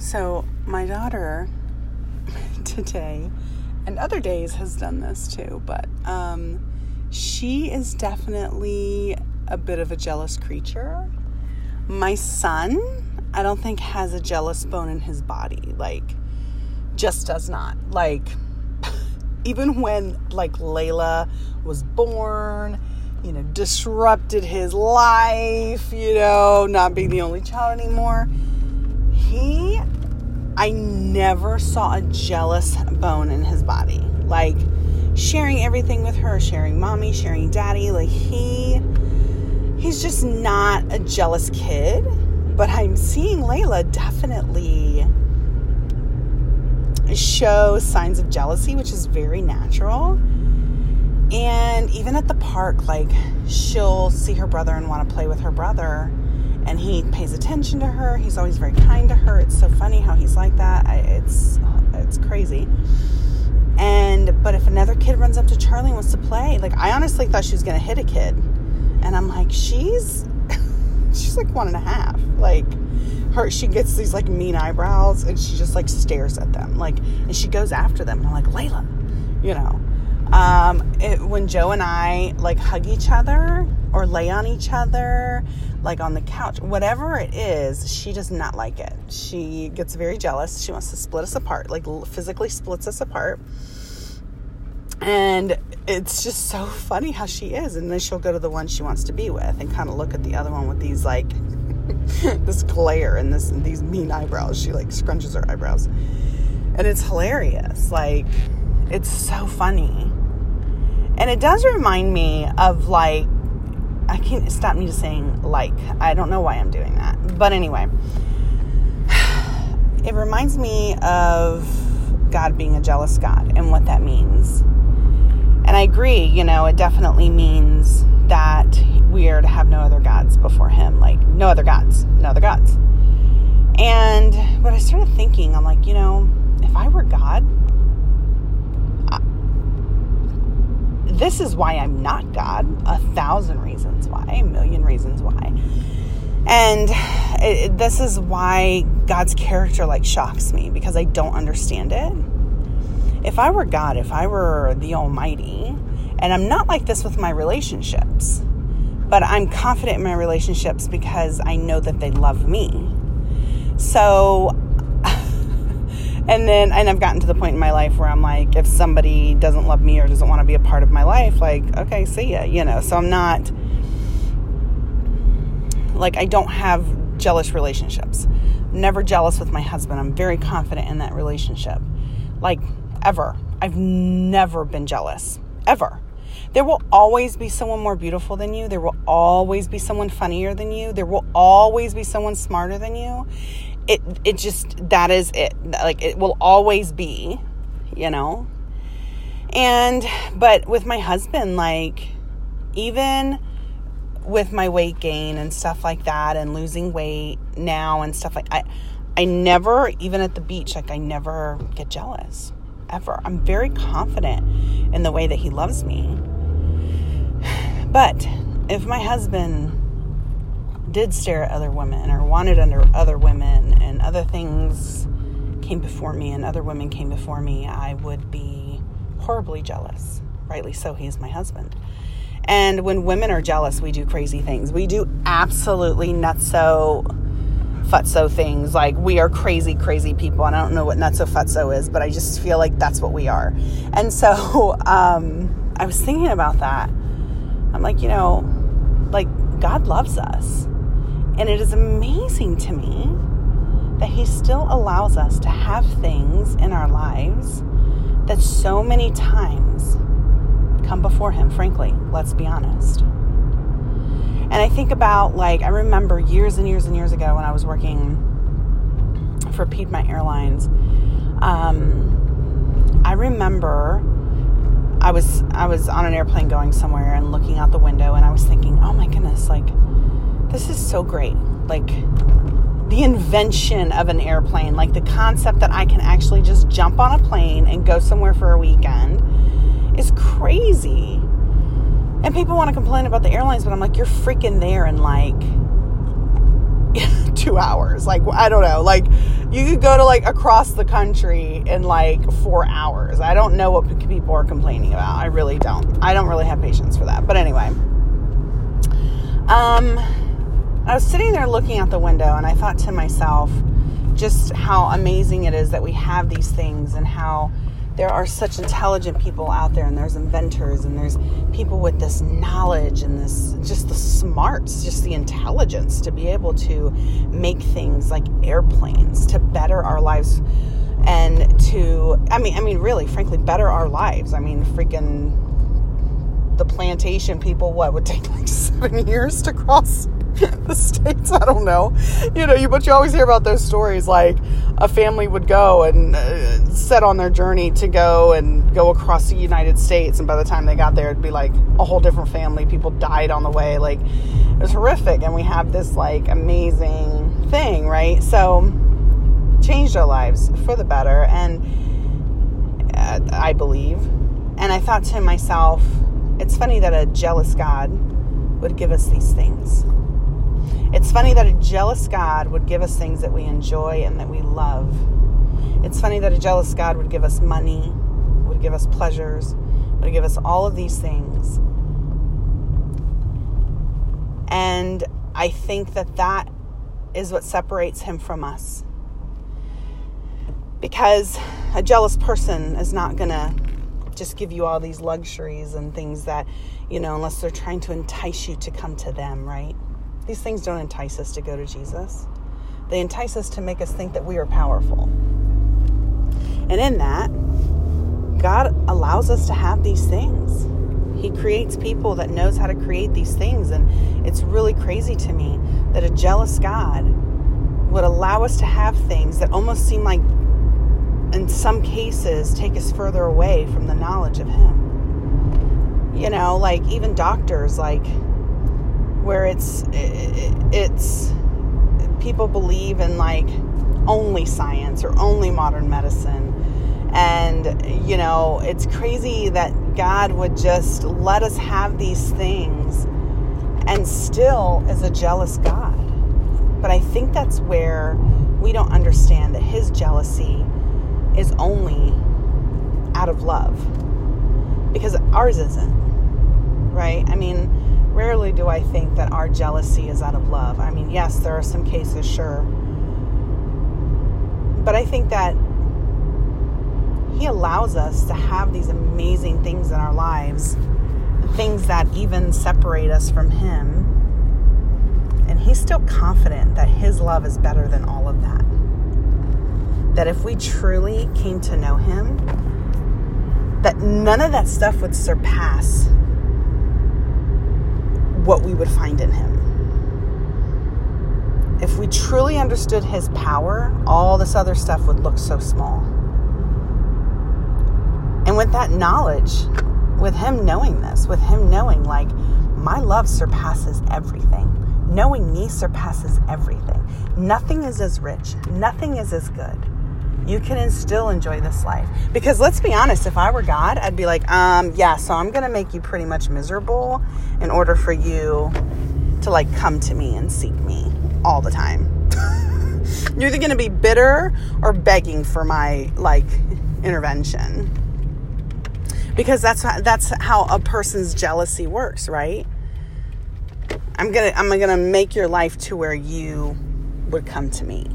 So, my daughter today and other days has done this too, but um, she is definitely a bit of a jealous creature. My son, I don't think has a jealous bone in his body. Like, just does not. Like, even when like Layla was born, you know, disrupted his life, you know, not being the only child anymore. He I never saw a jealous bone in his body. Like sharing everything with her, sharing mommy, sharing daddy, like he he's just not a jealous kid, but I'm seeing Layla definitely show signs of jealousy, which is very natural. And even at the park, like she'll see her brother and want to play with her brother, and he pays attention to her. He's always very kind to her. It's so funny how he's like that. I, it's it's crazy. And but if another kid runs up to Charlie and wants to play, like I honestly thought she was gonna hit a kid, and I'm like, she's she's like one and a half, like her she gets these like mean eyebrows and she just like stares at them like and she goes after them and i'm like layla you know um, it, when joe and i like hug each other or lay on each other like on the couch whatever it is she does not like it she gets very jealous she wants to split us apart like physically splits us apart and it's just so funny how she is and then she'll go to the one she wants to be with and kind of look at the other one with these like this glare and this these mean eyebrows. She like scrunches her eyebrows. And it's hilarious. Like it's so funny. And it does remind me of like I can't stop me just saying like. I don't know why I'm doing that. But anyway, it reminds me of God being a jealous God and what that means. And I agree, you know, it definitely means that we are to have no other gods before him like no other gods no other gods and but i started thinking i'm like you know if i were god this is why i'm not god. A thousand reasons why a million reasons why. And it, this is why god's character like shocks me because i don't understand it. If i were god if i were the almighty and I'm not like this with my relationships, but I'm confident in my relationships because I know that they love me. So, and then, and I've gotten to the point in my life where I'm like, if somebody doesn't love me or doesn't want to be a part of my life, like, okay, see ya, you know. So I'm not, like, I don't have jealous relationships. I'm never jealous with my husband. I'm very confident in that relationship. Like, ever. I've never been jealous. Ever. There will always be someone more beautiful than you. There will always be someone funnier than you. There will always be someone smarter than you. It it just that is it. Like it will always be, you know. And but with my husband like even with my weight gain and stuff like that and losing weight now and stuff like I I never even at the beach like I never get jealous ever. I'm very confident in the way that he loves me. But if my husband did stare at other women or wanted under other women and other things came before me and other women came before me, I would be horribly jealous. Rightly so, he is my husband. And when women are jealous, we do crazy things. We do absolutely nutso futso things. Like we are crazy, crazy people. And I don't know what nutso futso is, but I just feel like that's what we are. And so um, I was thinking about that I'm like, you know, like God loves us. And it is amazing to me that He still allows us to have things in our lives that so many times come before Him, frankly, let's be honest. And I think about, like, I remember years and years and years ago when I was working for Piedmont Airlines. Um, I remember I was I was on an airplane going somewhere and looking out the window and I was thinking, "Oh my goodness, like this is so great." Like the invention of an airplane, like the concept that I can actually just jump on a plane and go somewhere for a weekend is crazy. And people want to complain about the airlines, but I'm like, you're freaking there in like two hours. Like, I don't know. Like, you could go to like across the country in like four hours. I don't know what people are complaining about. I really don't. I don't really have patience for that. But anyway, um, I was sitting there looking out the window and I thought to myself just how amazing it is that we have these things and how there are such intelligent people out there and there's inventors and there's people with this knowledge and this just the smarts just the intelligence to be able to make things like airplanes to better our lives and to i mean i mean really frankly better our lives. I mean freaking the plantation people what would take like seven years to cross the states. I don't know, you know. You but you always hear about those stories like a family would go and uh, set on their journey to go and go across the United States, and by the time they got there, it'd be like a whole different family. People died on the way. Like it was horrific, and we have this like amazing thing, right? So changed our lives for the better, and uh, I believe. And I thought to myself, it's funny that a jealous God would give us these things. It's funny that a jealous God would give us things that we enjoy and that we love. It's funny that a jealous God would give us money, would give us pleasures, would give us all of these things. And I think that that is what separates him from us. Because a jealous person is not going to just give you all these luxuries and things that, you know, unless they're trying to entice you to come to them, right? These things don't entice us to go to Jesus. They entice us to make us think that we are powerful. And in that, God allows us to have these things. He creates people that knows how to create these things and it's really crazy to me that a jealous God would allow us to have things that almost seem like in some cases take us further away from the knowledge of him. You know, like even doctors like where it's it's people believe in like only science or only modern medicine and you know it's crazy that god would just let us have these things and still is a jealous god but i think that's where we don't understand that his jealousy is only out of love because ours isn't right i mean rarely do I think that our jealousy is out of love. I mean, yes, there are some cases, sure. But I think that He allows us to have these amazing things in our lives, things that even separate us from Him. And He's still confident that His love is better than all of that. That if we truly came to know Him, that none of that stuff would surpass what we would find in him. If we truly understood his power, all this other stuff would look so small. And with that knowledge, with him knowing this, with him knowing, like, my love surpasses everything. Knowing me surpasses everything. Nothing is as rich, nothing is as good you can still enjoy this life. Because let's be honest, if I were God, I'd be like, um, yeah, so I'm going to make you pretty much miserable in order for you to like come to me and seek me all the time. You're either going to be bitter or begging for my like intervention. Because that's how, that's how a person's jealousy works, right? I'm going to I'm going to make your life to where you would come to me.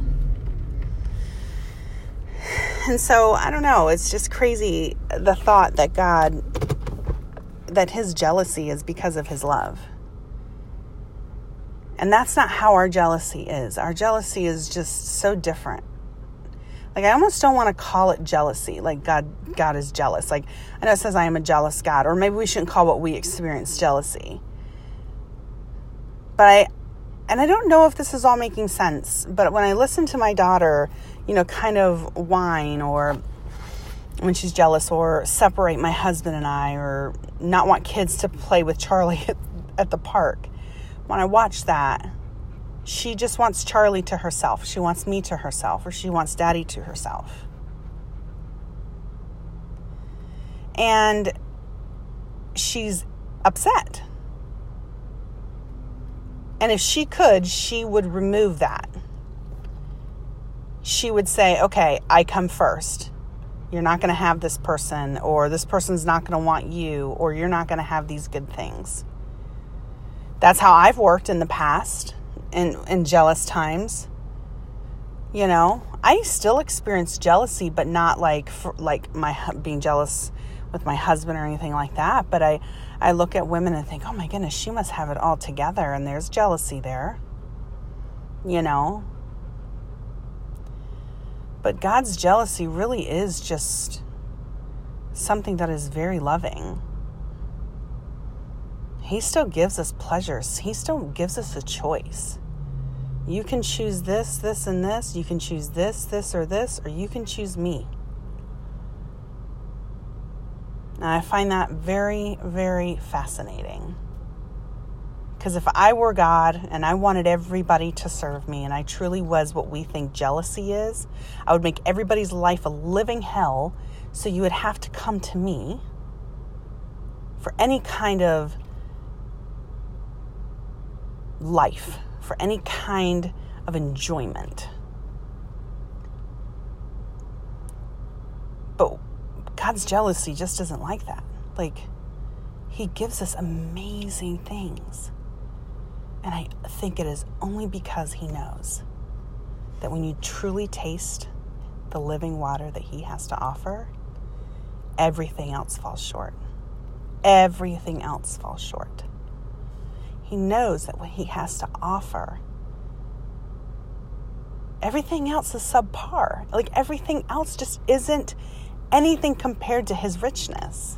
And so I don't know, it's just crazy the thought that God, that his jealousy is because of his love. And that's not how our jealousy is. Our jealousy is just so different. Like I almost don't want to call it jealousy. Like God God is jealous. Like I know it says I am a jealous God, or maybe we shouldn't call what we experience jealousy. But I and I don't know if this is all making sense, but when I listen to my daughter, you know, kind of whine or when she's jealous or separate my husband and I or not want kids to play with Charlie at, the park. When I watch that, she just wants Charlie to herself. She wants me to herself or she wants daddy to herself. And she's upset And if she could, she would remove that. She would say, okay, I come first. You're not going to have this person, or this person's not going to want you, or you're not going to have these good things. That's how I've worked in the past in, in jealous times. You know, I still experience jealousy, but not like for, like my being jealous with my husband or anything like that. But I, I look at women and think, oh my goodness, she must have it all together, and there's jealousy there. You know. But God's jealousy really is just something that is very loving. He still gives us pleasures. He still gives us a choice. You can choose this, this, and this. You can choose this, this, or this, or you can choose me. And I find that very, very fascinating. Because if I were God and I wanted everybody to serve me, and I truly was what we think jealousy is, I would make everybody's life a living hell. So you would have to come to me for any kind of life for any kind of enjoyment. But God's jealousy just isn't like that. Like, He gives us amazing things. And I think it is only because He knows that when you truly taste the living water that He has to offer, everything else falls short. Everything else falls short. He knows that what he has to offer, everything else is subpar. Like everything else just isn't anything compared to his richness.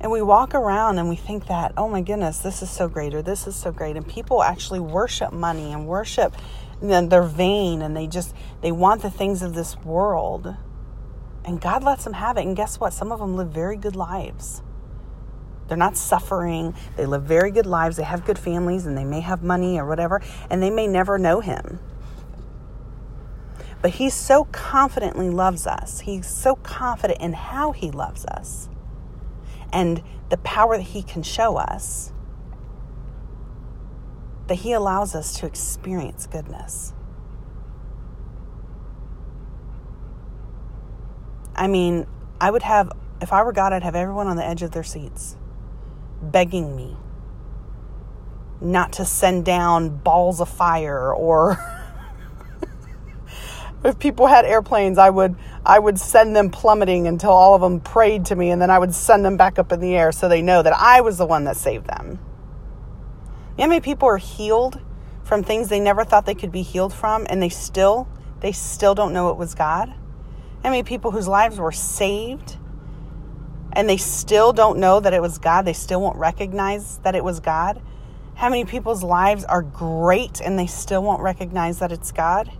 And we walk around and we think that, oh my goodness, this is so great or this is so great. And people actually worship money and worship, and they're vain and they just, they want the things of this world. And God lets them have it. And guess what? Some of them live very good lives. They're not suffering. They live very good lives. They have good families and they may have money or whatever, and they may never know Him. But He so confidently loves us. He's so confident in how He loves us and the power that He can show us that He allows us to experience goodness. I mean, I would have, if I were God, I'd have everyone on the edge of their seats begging me not to send down balls of fire or if people had airplanes i would i would send them plummeting until all of them prayed to me and then i would send them back up in the air so they know that i was the one that saved them you know how many people are healed from things they never thought they could be healed from and they still they still don't know it was god how many people whose lives were saved and they still don't know that it was God, they still won't recognize that it was God? How many people's lives are great and they still won't recognize that it's God?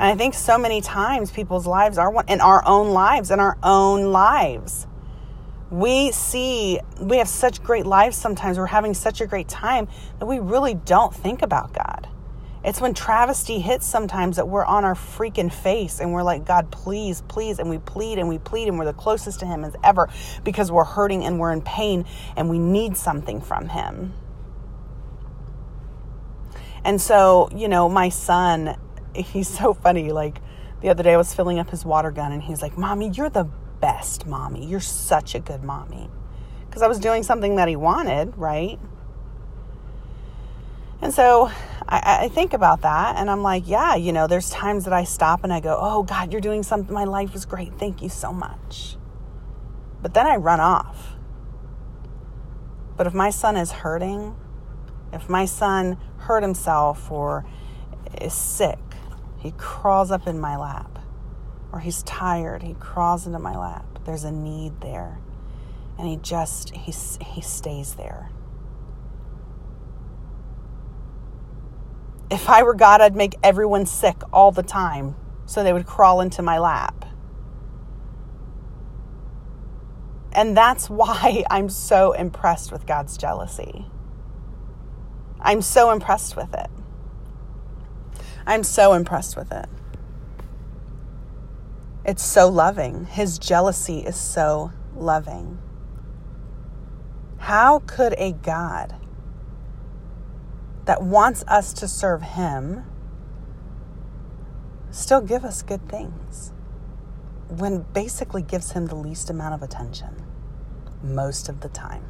And I think so many times people's lives are one in our own lives, in our own lives. We see, we have such great lives sometimes, we're having such a great time that we really don't think about God. It's when travesty hits sometimes that we're on our freaking face and we're like, God, please, please. And we plead and we plead and we're the closest to Him as ever because we're hurting and we're in pain and we need something from Him. And so, you know, my son, he's so funny. Like the other day, I was filling up his water gun and he's like, Mommy, you're the best mommy. You're such a good mommy. Because I was doing something that he wanted, right? And so I, I, think about that and I'm like, yeah, you know, there's times that I stop and I go, oh, God, you're doing something. My life was great. Thank you so much. But then I run off. But if my son is hurting, if my son hurt himself or is sick, he crawls up in my lap. Or he's tired, he crawls into my lap. There's a need there. And he just, he, he stays there. If I were God, I'd make everyone sick all the time so they would crawl into my lap. And that's why I'm so impressed with God's jealousy. I'm so impressed with it. I'm so impressed with it. It's so loving. His jealousy is so loving. How could a God that wants us to serve Him still give us good things when basically gives Him the least amount of attention most of the time?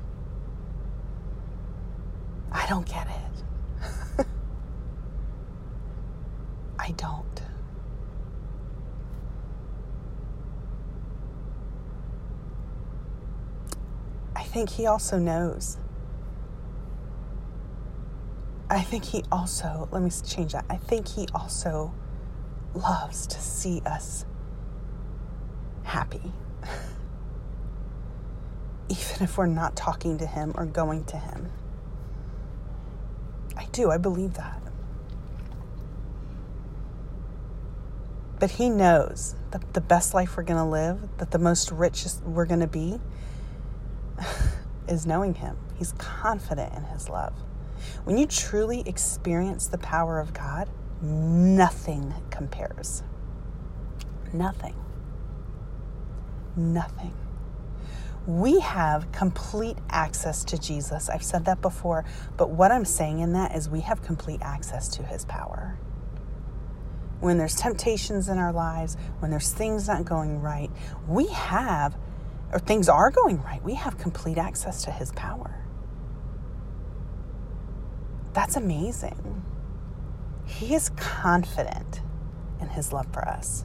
I don't get it. I don't. I think he also knows. I think he also, let me change that. I think he also loves to see us happy. Even if we're not talking to him or going to him. I do, I believe that. But he knows that the best life we're going to live, that the most richest we're going to be, is knowing him. He's confident in his love. When you truly experience the power of God, nothing compares. Nothing. Nothing we have complete access to Jesus. I've said that before, but what I'm saying in that is we have complete access to his power. When there's temptations in our lives, when there's things not going right, we have, or things are going right, we have complete access to his power. That's amazing. He is confident in his love for us.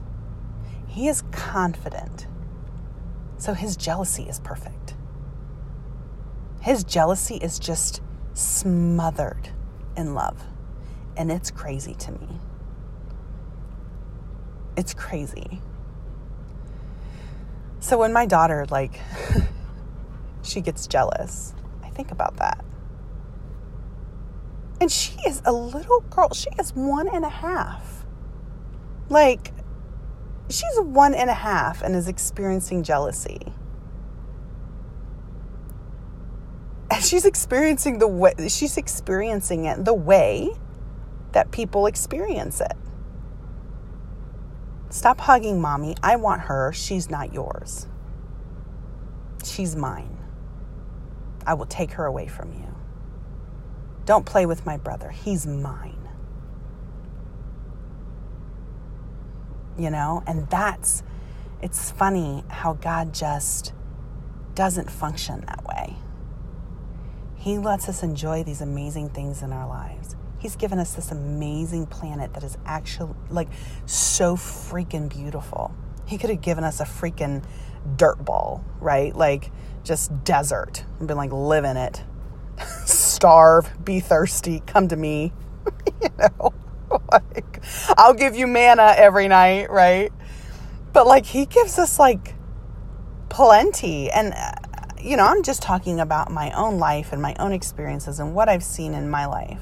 He is confident so his jealousy is perfect. His jealousy is just smothered in love. And it's crazy to me. It's crazy. So when my daughter, like, she gets jealous, I think about that. And she is a little girl. She is one and a half. Like, she's one and a half and is experiencing jealousy. And she's experiencing the way she's experiencing it the way that people experience it. Stop hugging mommy. I want her. She's not yours. She's mine. I will take her away from you. Don't play with my brother. He's mine. you know? And that's, it's funny how God just doesn't function that way. He lets us enjoy these amazing things in our lives. He's given us this amazing planet that is actually like so freaking beautiful. He could have given us a freaking dirt ball, right? Like just desert and been like, live in it, starve, be thirsty, come to me, you know? like, I'll give you manna every night, right? But like, he gives us like plenty. And, uh, you know, I'm just talking about my own life and my own experiences and what I've seen in my life.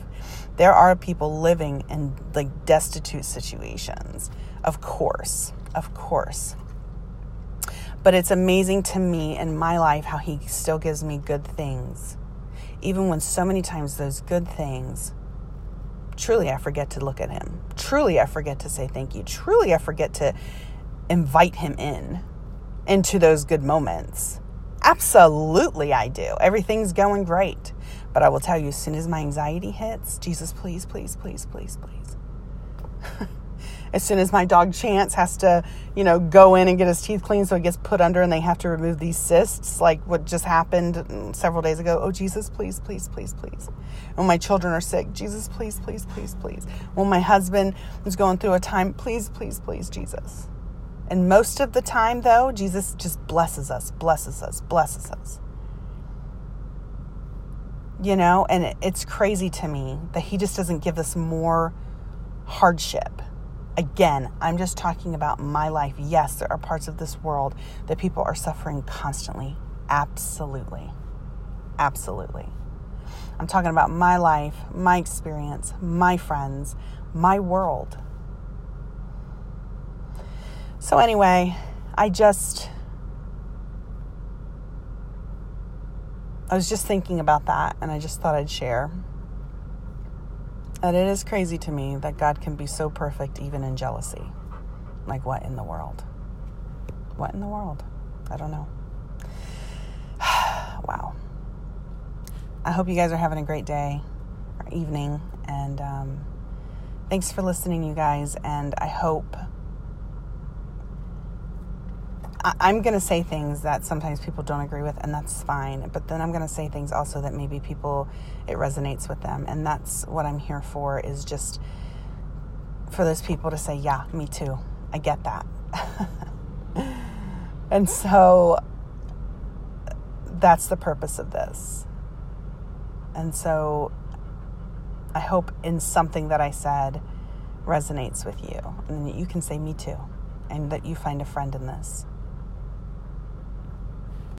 There are people living in like destitute situations, of course, of course. But it's amazing to me in my life how he still gives me good things. Even when so many times those good things truly I forget to look at him. Truly I forget to say thank you. Truly I forget to invite him in into those good moments. Absolutely I do. Everything's going great. But I will tell you, as soon as my anxiety hits, Jesus, please, please, please, please, please. as soon as my dog Chance has to, you know, go in and get his teeth cleaned so he gets put under and they have to remove these cysts, like what just happened mm, several days ago. Oh, Jesus, please, please, please, please. When my children are sick, Jesus, please, please, please, please. When my husband is going through a time, please, please, please, Jesus. And most of the time, though, Jesus just blesses us, blesses us, blesses us. You know, and it's crazy to me that he just doesn't give us more hardship Again, I'm just talking about my life. Yes, there are parts of this world that people are suffering constantly. Absolutely. Absolutely. I'm talking about my life, my experience, my friends, my world. So, anyway, I just. I was just thinking about that and I just thought I'd share. that it is crazy to me that God can be so perfect even in jealousy. Like, what in the world? What in the world? I don't know. wow. I hope you guys are having a great day or evening. And um, thanks for listening, you guys. And I hope. I'm going to say things that sometimes people don't agree with, and that's fine. But then I'm going to say things also that maybe people, it resonates with them. And that's what I'm here for, is just for those people to say, yeah, me too. I get that. and so that's the purpose of this. And so I hope in something that I said resonates with you. And that you can say, me too. And that you find a friend in this.